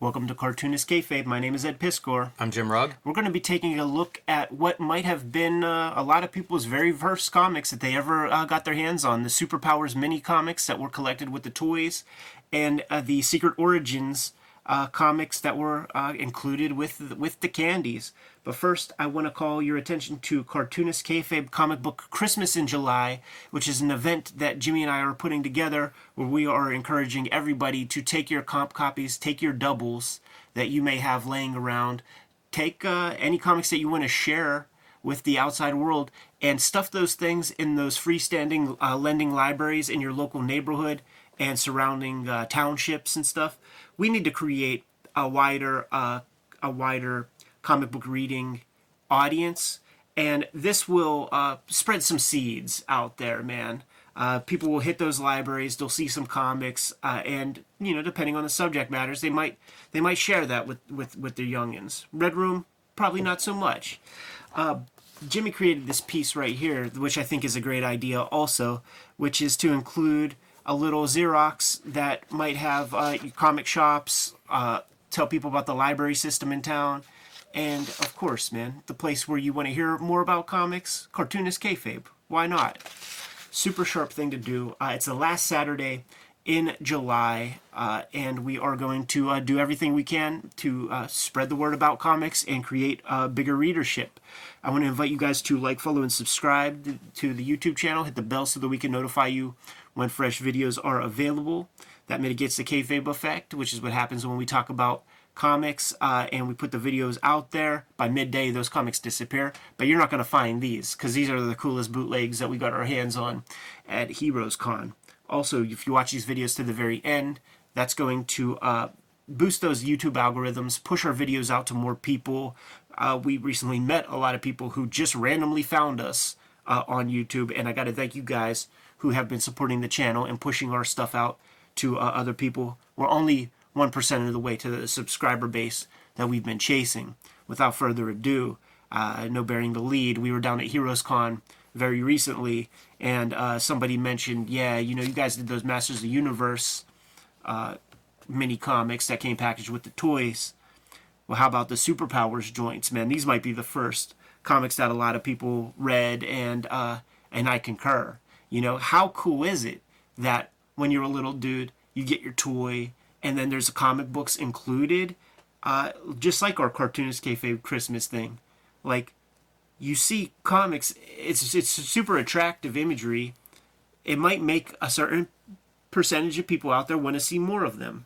Welcome to Cartoonist Kayfabe. My name is Ed Piskor. I'm Jim Rugg. We're going to be taking a look at what might have been uh, a lot of people's very first comics that they ever uh, got their hands on. The Superpowers mini comics that were collected with the toys, and uh, the Secret Origins uh, comics that were uh, included with with the candies. But first, I want to call your attention to Cartoonist Kayfabe Comic Book Christmas in July, which is an event that Jimmy and I are putting together where we are encouraging everybody to take your comp copies, take your doubles that you may have laying around, take uh, any comics that you want to share with the outside world and stuff those things in those freestanding uh, lending libraries in your local neighborhood and surrounding uh, townships and stuff. We need to create a wider, uh, a wider comic book reading audience, and this will uh, spread some seeds out there, man. Uh, people will hit those libraries, they'll see some comics, uh, and you know, depending on the subject matters, they might they might share that with with with their youngins. Red Room, probably not so much. Uh, Jimmy created this piece right here, which I think is a great idea, also, which is to include a little Xerox that might have uh, comic shops, uh, tell people about the library system in town, and of course, man, the place where you want to hear more about comics, Cartoonist Kayfabe. Why not? Super sharp thing to do. Uh, it's the last Saturday in July, uh, and we are going to uh, do everything we can to uh, spread the word about comics and create a bigger readership. I want to invite you guys to like, follow, and subscribe to the YouTube channel. Hit the bell so that we can notify you when fresh videos are available. That mitigates the kayfabe effect, which is what happens when we talk about comics uh, and we put the videos out there. By midday, those comics disappear, but you're not going to find these because these are the coolest bootlegs that we got our hands on at Heroes Con. Also, if you watch these videos to the very end, that's going to uh, boost those YouTube algorithms, push our videos out to more people. Uh, we recently met a lot of people who just randomly found us uh, on YouTube, and I got to thank you guys who have been supporting the channel and pushing our stuff out to uh, other people. We're only 1% of the way to the subscriber base that we've been chasing. Without further ado, uh, no bearing the lead, we were down at Heroes Con very recently, and uh, somebody mentioned, yeah, you know, you guys did those Masters of the Universe uh, mini comics that came packaged with the toys. Well, how about the Superpowers joints, man? These might be the first comics that a lot of people read, and uh, and I concur. You know, how cool is it that when you're a little dude, you get your toy, and then there's comic books included, uh, just like our cartoonist kayfabe Christmas thing. Like, you see comics, it's it's super attractive imagery. It might make a certain percentage of people out there want to see more of them.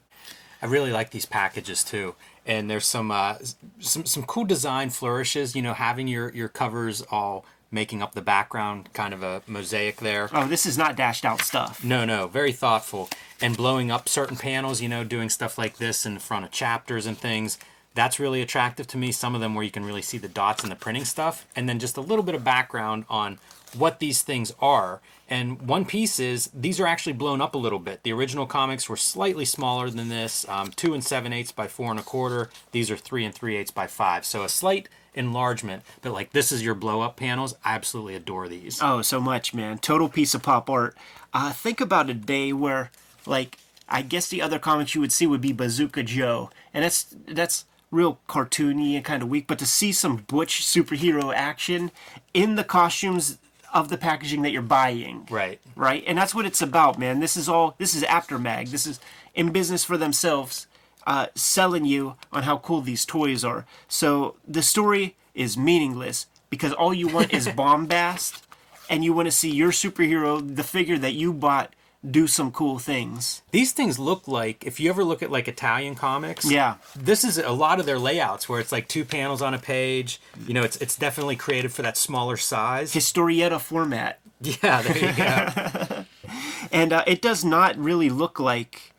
I really like these packages too, and there's some uh, some some cool design flourishes. You know, having your your covers all making up the background, kind of a mosaic there. Oh, this is not dashed out stuff. No, no, very thoughtful. And blowing up certain panels, you know, doing stuff like this in front of chapters and things. That's really attractive to me. Some of them where you can really see the dots and the printing stuff. And then just a little bit of background on what these things are. And one piece is these are actually blown up a little bit. The original comics were slightly smaller than this, um, two and seven eighths by four and a quarter. These are three and three eighths by five. So a slight enlargement, but like this is your blow up panels. I absolutely adore these. Oh, so much, man. Total piece of pop art. Uh, think about a day where, like, I guess the other comics you would see would be Bazooka Joe, and that's that's real cartoony and kind of weak. But to see some butch superhero action in the costumes of the packaging that you're buying, right, right, and that's what it's about, man. This is all. This is Aftermag. This is in business for themselves uh, selling you on how cool these toys are. So the story is meaningless because all you want is bombast and you want to see your superhero, the figure that you bought, do some cool things. These things look like if you ever look at like Italian comics. Yeah. This is a lot of their layouts where it's like two panels on a page. You know, it's it's definitely created for that smaller size. Historieta format. Yeah, there you go. and uh, it does not really look like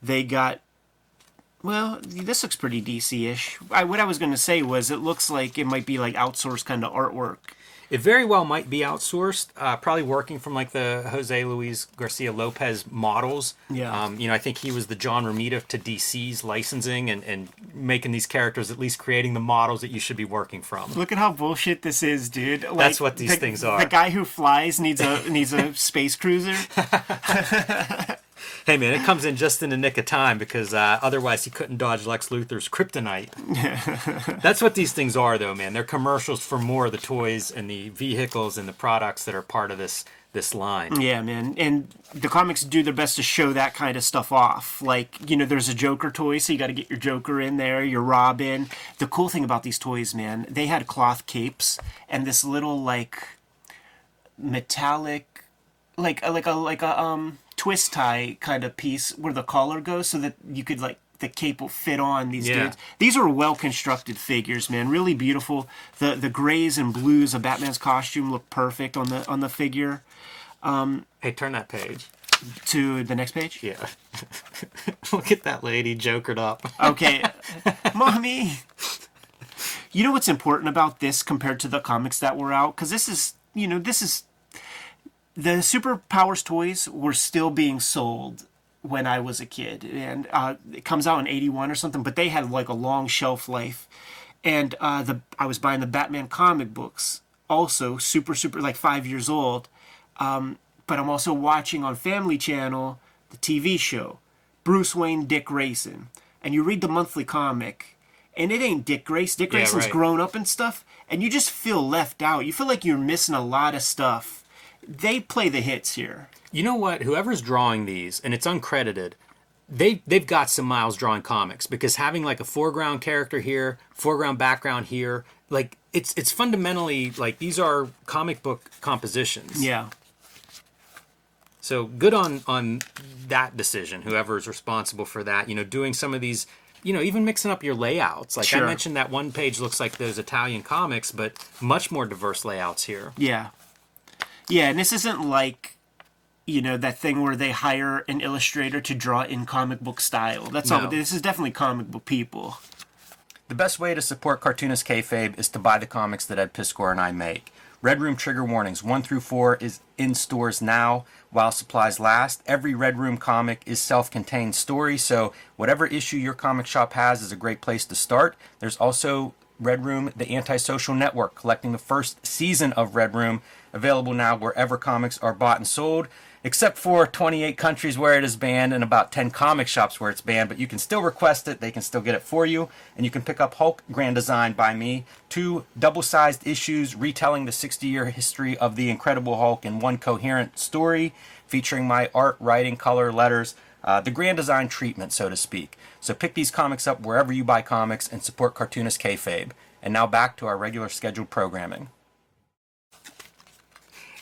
they got well, this looks pretty DC-ish. I, what I was going to say was it looks like it might be like outsourced kind of artwork. It very well might be outsourced, uh, probably working from like the Jose Luis Garcia Lopez models. Yeah. Um, you know, I think he was the John Romita to DC's licensing and, and making these characters, at least creating the models that you should be working from. Look at how bullshit this is, dude. Like, That's what these the, things are. The guy who flies needs a needs a space cruiser. Hey man, it comes in just in the nick of time because uh, otherwise he couldn't dodge Lex Luthor's kryptonite. That's what these things are, though, man. They're commercials for more of the toys and the vehicles and the products that are part of this this line. Yeah, man. And the comics do their best to show that kind of stuff off. Like, you know, there's a Joker toy, so you got to get your Joker in there, your Robin. The cool thing about these toys, man, they had cloth capes and this little like metallic like like a like a um twist tie kind of piece where the collar goes so that you could like the cape will fit on these Yeah. dudes. These are well constructed figures, man. Really beautiful. The the grays and blues of Batman's costume look perfect on the on the figure. Um, Hey, turn that page. To the next page. Yeah. Look at that lady jokered up. Okay, mommy. You know what's important about this compared to the comics that were out? Because this is, you know, this is the superpowers toys were still being sold when I was a kid, and uh, it comes out in '81 or something. But they had like a long shelf life, and uh, the I was buying the Batman comic books, also super super like five years old. Um, but I'm also watching on Family Channel the TV show Bruce Wayne, Dick Grayson, and you read the monthly comic, and it ain't Dick Grayson. Dick Yeah, Grayson's right. grown up and stuff, and you just feel left out. You feel like you're missing a lot of stuff. They play the hits here. You know what? Whoever's drawing these, and it's uncredited, they they've got some miles drawing comics because having like a foreground character here, foreground background here, like it's it's fundamentally like these are comic book compositions. Yeah. So good on on that decision. Whoever's responsible for that, you know, doing some of these, you know, even mixing up your layouts. Like Sure. I mentioned, that one page looks like those Italian comics, but much more diverse layouts here. Yeah. Yeah, and this isn't like you know that thing where they hire an illustrator to draw in comic book style. That's No. all. This is definitely comic book people. The best way to support Cartoonist Kayfabe is to buy the comics that Ed Piskor and I make. Red Room Trigger Warnings 1 through 4 is in stores now while supplies last. Every Red Room comic is self contained story, so whatever issue your comic shop has is a great place to start. There's also Red Room, the Antisocial Network, collecting the first season of Red Room, available now wherever comics are bought and sold except for 28 countries where it is banned and about 10 comic shops where it's banned. But you can still request it, they can still get it for you, and you can pick up Hulk Grand Design by me, two double sized issues retelling the 60 year history of the Incredible Hulk in one coherent story featuring my art, writing, color, letters. Uh, the grand design treatment, so to speak. So pick these comics up wherever you buy comics and support Cartoonist Kayfabe. And now back to our regular scheduled programming.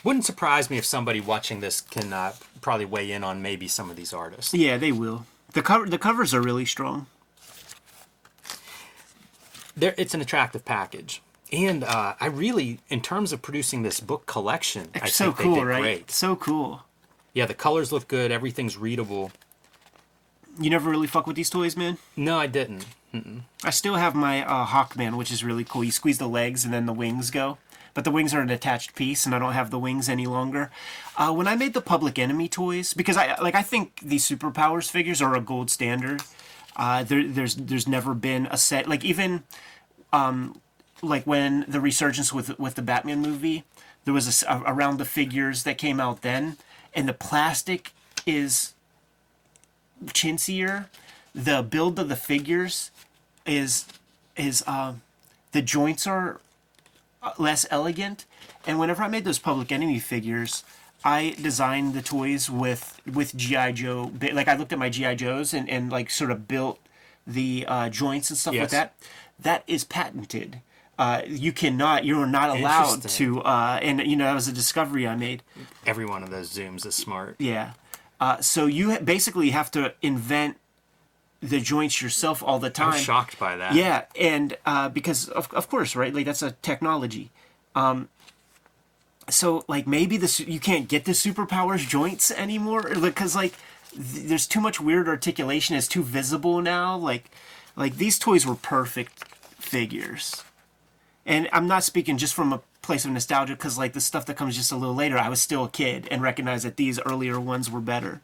Wouldn't surprise me if somebody watching this can uh, probably weigh in on maybe some of these artists. Yeah, they will. The cover the covers are really strong. There, it's an attractive package, and uh, I really, in terms of producing this book collection, I so think they cool, did right? great. So cool. Yeah, the colors look good. Everything's readable. You never really fuck with these toys, man. No, I didn't. I still have my uh, Hawkman, which is really cool. You squeeze the legs and then the wings go. But the wings are an attached piece, and I don't have the wings any longer. Uh, when I made the Public Enemy toys, because I like, I think these superpowers figures are a gold standard. Uh, there, there's there's never been a set like even um, like when the resurgence with with the Batman movie, there was a around the figures that came out then, and the plastic is chintzier. The build of the figures is is uh, the joints are less elegant. And whenever I made those Public Enemy figures, I designed the toys with with GI Joe. Like I looked at my GI Joes and and like sort of built the uh, joints and stuff like that. That is patented. Uh, you cannot. You are not allowed to. Uh, and you know that was a discovery I made. Every one of those zooms is smart. Yeah. Uh, so you basically have to invent the joints yourself all the time. I'm shocked by that. Yeah, and uh, because of of course, right? Like that's a technology. Um, so like maybe this you can't get the superpowers joints anymore because like th- there's too much weird articulation. It's too visible now. Like like these toys were perfect figures, and I'm not speaking just from a place of nostalgia because like the stuff that comes just a little later, I was still a kid and recognized that these earlier ones were better.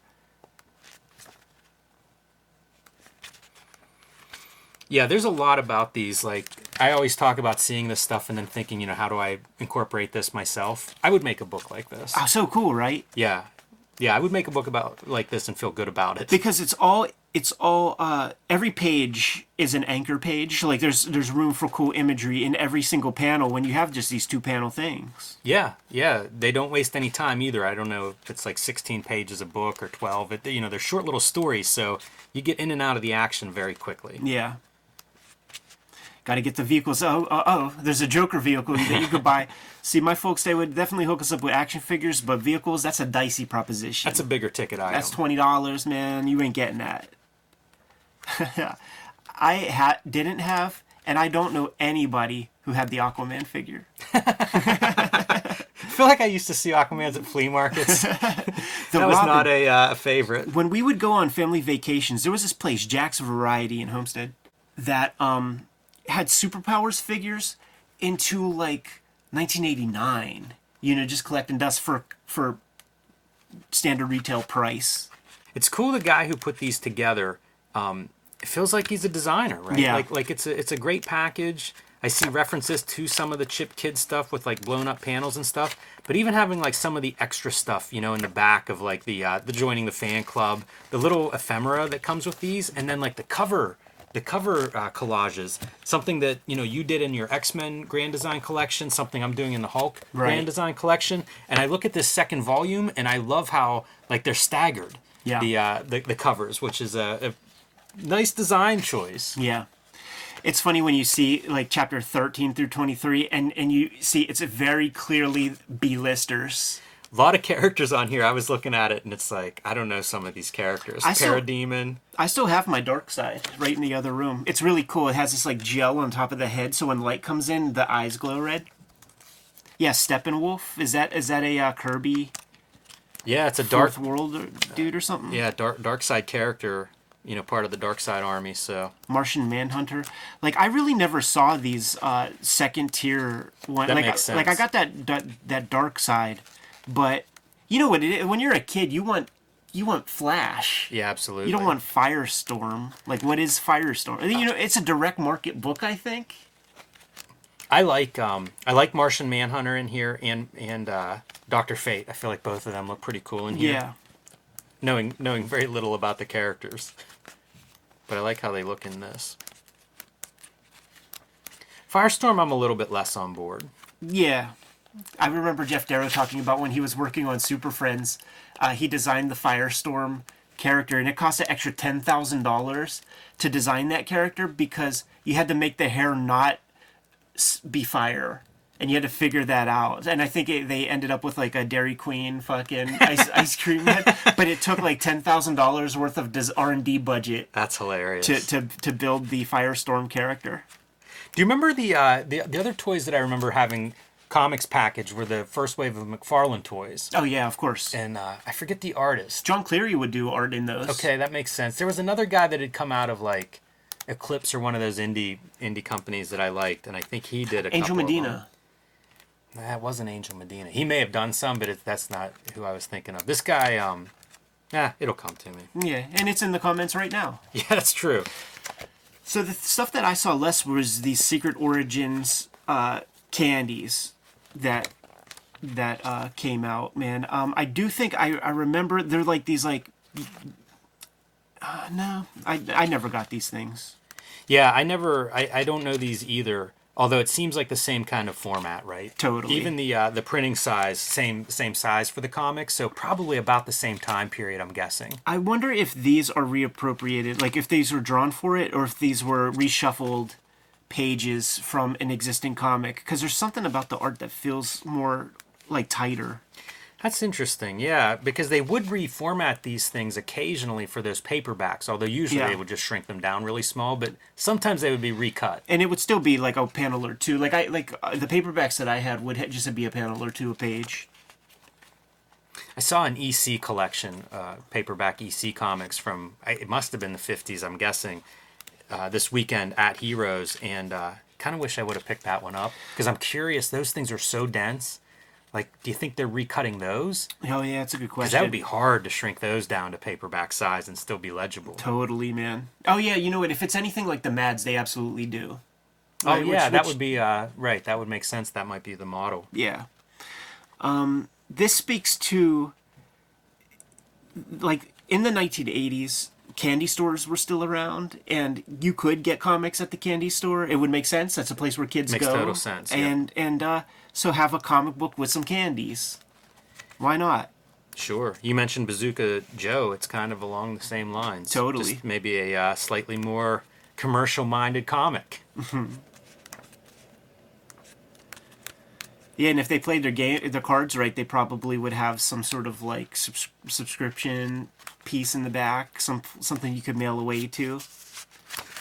Yeah, there's a lot about these. Like, I always talk about seeing this stuff and then thinking, you know, how do I incorporate this myself? I would make a book like this. Oh, so cool, right? Yeah. Yeah, I would make a book about like this and feel good about it. because it's all it's all uh, every page is an anchor page. Like there's there's room for cool imagery in every single panel when you have just these two panel things. Yeah, yeah. They don't waste any time either. I don't know if it's like 16 pages a book or 12. It, you know, they're short little stories, so you get in and out of the action very quickly. Yeah. Got to get the vehicles. Oh, oh, oh, there's a Joker vehicle that you could buy. See, my folks, they would definitely hook us up with action figures, but vehicles, that's a dicey proposition. That's a bigger ticket item. That's twenty dollars, man. You ain't getting that. I ha- didn't have, and I don't know anybody who had the Aquaman figure. I feel like I used to see Aquaman's at flea markets. that The was Robin- not a, uh, a favorite. when we would go on family vacations, there was this place, Jack's Variety in Homestead, that um had superpowers figures into like 1989. You know, just collecting dust for for standard retail price. It's cool the guy who put these together. Um, it feels like he's a designer, right? Yeah. Like like it's a it's a great package. I see references to some of the Chip Kidd stuff with like blown up panels and stuff, but even having like some of the extra stuff, you know, in the back of like the uh, the joining the fan club, the little ephemera that comes with these, and then like the cover, the cover uh, collages, something that you know you did in your X Men Grand Design collection, something I'm doing in the Hulk Right. Grand Design collection, and I look at this second volume and I love how like they're staggered Yeah. the uh, the, the covers, which is a, a nice design choice. Yeah. It's funny when you see like chapter 13 through 23 and and you see it's very clearly B-listers. A lot of characters on here. I was looking at it and it's like I don't know some of these characters. I saw- Parademon. I still have my Darkseid right in the other room. It's really cool. It has this like gel on top of the head, so when light comes in, the eyes glow red. Yeah, Steppenwolf. Is that is that a uh, Kirby Yeah, it's a dark. World or, dude or something? Yeah, dark Darkseid character. You know, part of the Darkseid army. So Martian Manhunter. Like I really never saw these uh, second tier one. That like, makes Like I got that, that that Darkseid, but you know what? It, when you're a kid, you want you want Flash. yeah, absolutely. You don't want Firestorm. Like what is Firestorm? You know, it's a direct market book. I think. I like um I like Martian Manhunter in here and and uh, Doctor Fate. I feel like both of them look pretty cool in here. Yeah. Knowing knowing very little about the characters, but I like how they look in this. Firestorm, I'm a little bit less on board. Yeah. I remember Geof Darrow talking about when he was working on Super Friends, uh, he designed the Firestorm character, and it cost an extra ten thousand dollars to design that character because you had to make the hair not be fire, and you had to figure that out. And I think it, they ended up with like a Dairy Queen fucking ice, ice cream head, but it took like ten thousand dollars worth of R and D budget That's hilarious. to, to to build the Firestorm character. Do you remember the uh, the the other toys that I remember having comics package were the first wave of McFarlane toys, Oh yeah, of course. and uh, I forget the artist. John Cleary would do art in those. Okay, that makes sense. There was another guy that had come out of like Eclipse or one of those indie indie companies that I liked, and I think he did a Angel Medina. That wasn't Angel Medina. He may have done some, but it, that's not who I was thinking of. This guy, um, yeah, it'll come to me. Yeah, and it's in the comments right now. Yeah, that's true. So the stuff that I saw less was these Secret Origins uh, candies that that uh, came out. Man, um, I do think I, I remember they're like these like. Uh, no, I I never got these things. Yeah, I never, I, I don't know these either. Although it seems like the same kind of format, right? Totally. Even the uh, the printing size, same same size for the comics, so probably about the same time period. I'm guessing. I wonder if these are reappropriated, like if these were drawn for it, or if these were reshuffled pages from an existing comic. Because there's something about the art that feels more like tighter. That's interesting, yeah, because they would reformat these things occasionally for those paperbacks, although usually Yeah. they would just shrink them down really small, but sometimes they would be recut. and it would still be like a panel or two. Like I like uh, the paperbacks that I had would ha- just be a panel or two a page. I saw an EC collection, uh, paperback EC comics from, it must have been the 50s, I'm guessing, uh, this weekend at Heroes, and uh, kind of wish I would have picked that one up because I'm curious, those things are so dense. Like, do you think they're recutting those? Oh yeah, that's a good question. that would be hard to shrink those down to paperback size and still be legible. totally man. Oh yeah, you know what? If it's anything like the Mads, they absolutely do. Oh Right, yeah, which- that which- would be uh, right. That would make sense. That might be the model. Yeah. Um, this speaks to like in the 1980s, candy stores were still around, and you could get comics at the candy store. It would make sense. That's a place where kids Makes go. total sense, yeah. And and uh, so have a comic book with some candies. Why not? Sure. You mentioned Bazooka Joe. It's kind of along the same lines. Totally. Just maybe a uh, slightly more commercial-minded comic. Yeah, and if they played their game, their cards right, they probably would have some sort of like subs- subscription piece in the back, some something you could mail away to.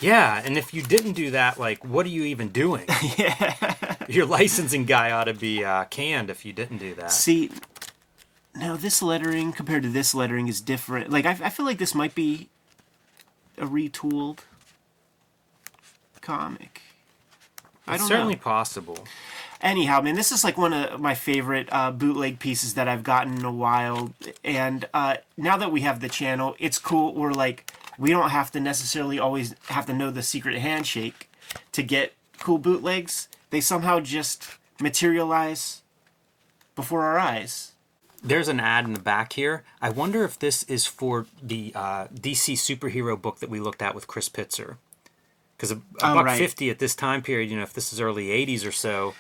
Yeah, and if you didn't do that, like, what are you even doing? yeah. Your licensing guy ought to be uh, canned if you didn't do that. See, now this lettering compared to this lettering is different. Like I, I feel like this might be a retooled comic. I It's don't certainly know. possible. Anyhow, man, this is like one of my favorite uh, bootleg pieces that I've gotten in a while. And uh, now that we have the channel, it's cool. We're like, we don't have to necessarily always have to know the secret handshake to get cool bootlegs. They somehow just materialize before our eyes. There's an ad in the back here. I wonder if this is for the uh, DC superhero book that we looked at with Chris Pitzer. Because a, a Oh, buck right. fifty at this time period, you know, if this is early '80s or so,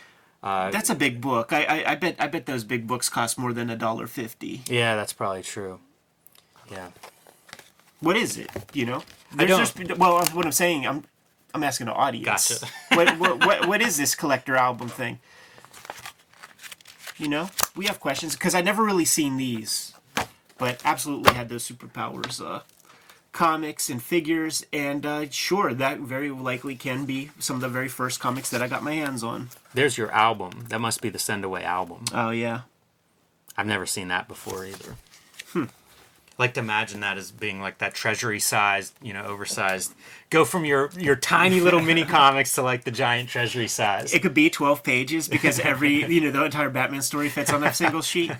That's a big book. I, I, I bet I bet those big books cost more than a dollar fifty. yeah, that's probably true. Yeah. What is it? You know? I don't- just- well, what I'm saying, I'm I'm asking the audience. Gotcha. what, what what what is this collector album thing? You know, we have questions because I never really seen these, but absolutely had those superpowers. Uh, comics and figures and uh, sure that very likely can be some of the very first comics that i got my hands on There's your album. That must be the Send Away album. oh yeah I've never seen that before either. Like to imagine that as being like that treasury sized, you know, oversized. Go from your your tiny little mini comics to like the giant treasury size. It could be 12 pages because every, you know, the entire Batman story fits on that single sheet.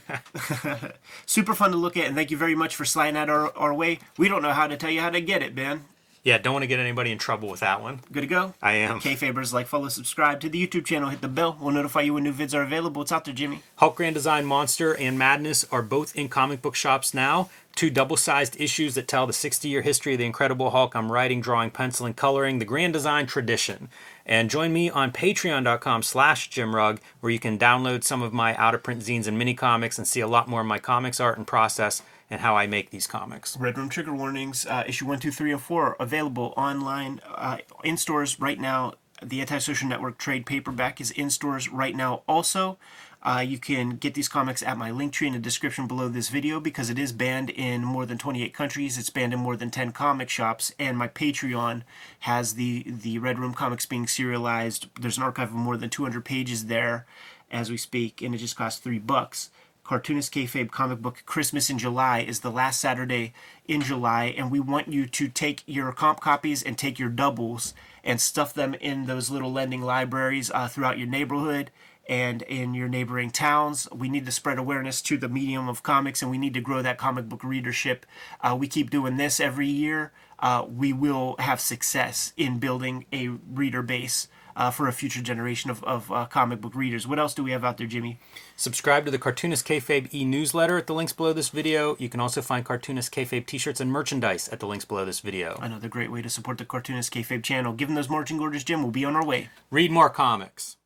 Super fun to look at, and thank you very much for sliding that our, our way. We don't know how to tell you how to get it, Ben. Yeah, don't want to get anybody in trouble with that one. Good to go? I am. K Fabers, like, follow, subscribe to the YouTube channel, hit the bell. We'll notify you when new vids are available. It's out there, Jimmy. Hulk Grand Design Monster and Madness are both in comic book shops now. Two double sized issues that tell the 60 year history of the Incredible Hulk. I'm writing, drawing, penciling, coloring the Grand Design tradition. And join me on patreon.com slash jimrugg, where you can download some of my out of print zines and mini comics and see a lot more of my comics art and process and how I make these comics. Red Room Trigger Warnings, uh, issue 1, 2, 3, and 4, are available online uh, in stores right now. The Antisocial Network trade paperback is in stores right now also. Uh, you can get these comics at my link tree in the description below this video because it is banned in more than 28 countries. It's banned in more than 10 comic shops, and my Patreon has the the Red Room comics being serialized. There's an archive of more than 200 pages there as we speak, and it just costs three bucks. Cartoonist Kayfabe comic book Christmas in July is the last Saturday in July, and we want you to take your comp copies and take your doubles and stuff them in those little lending libraries uh, throughout your neighborhood and in your neighboring towns. We need to spread awareness to the medium of comics, and we need to grow that comic book readership. Uh, we keep doing this every year. Uh, we will have success in building a reader base. Uh, for a future generation of, of uh, comic book readers. What else do we have out there, Jimmy? Subscribe to the Cartoonist Kayfabe e-newsletter at the links below this video. You can also find Cartoonist Kayfabe t-shirts and merchandise at the links below this video. Another great way to support the Cartoonist Kayfabe channel. Given those marching orders, Jim, we'll be on our way. Read more comics.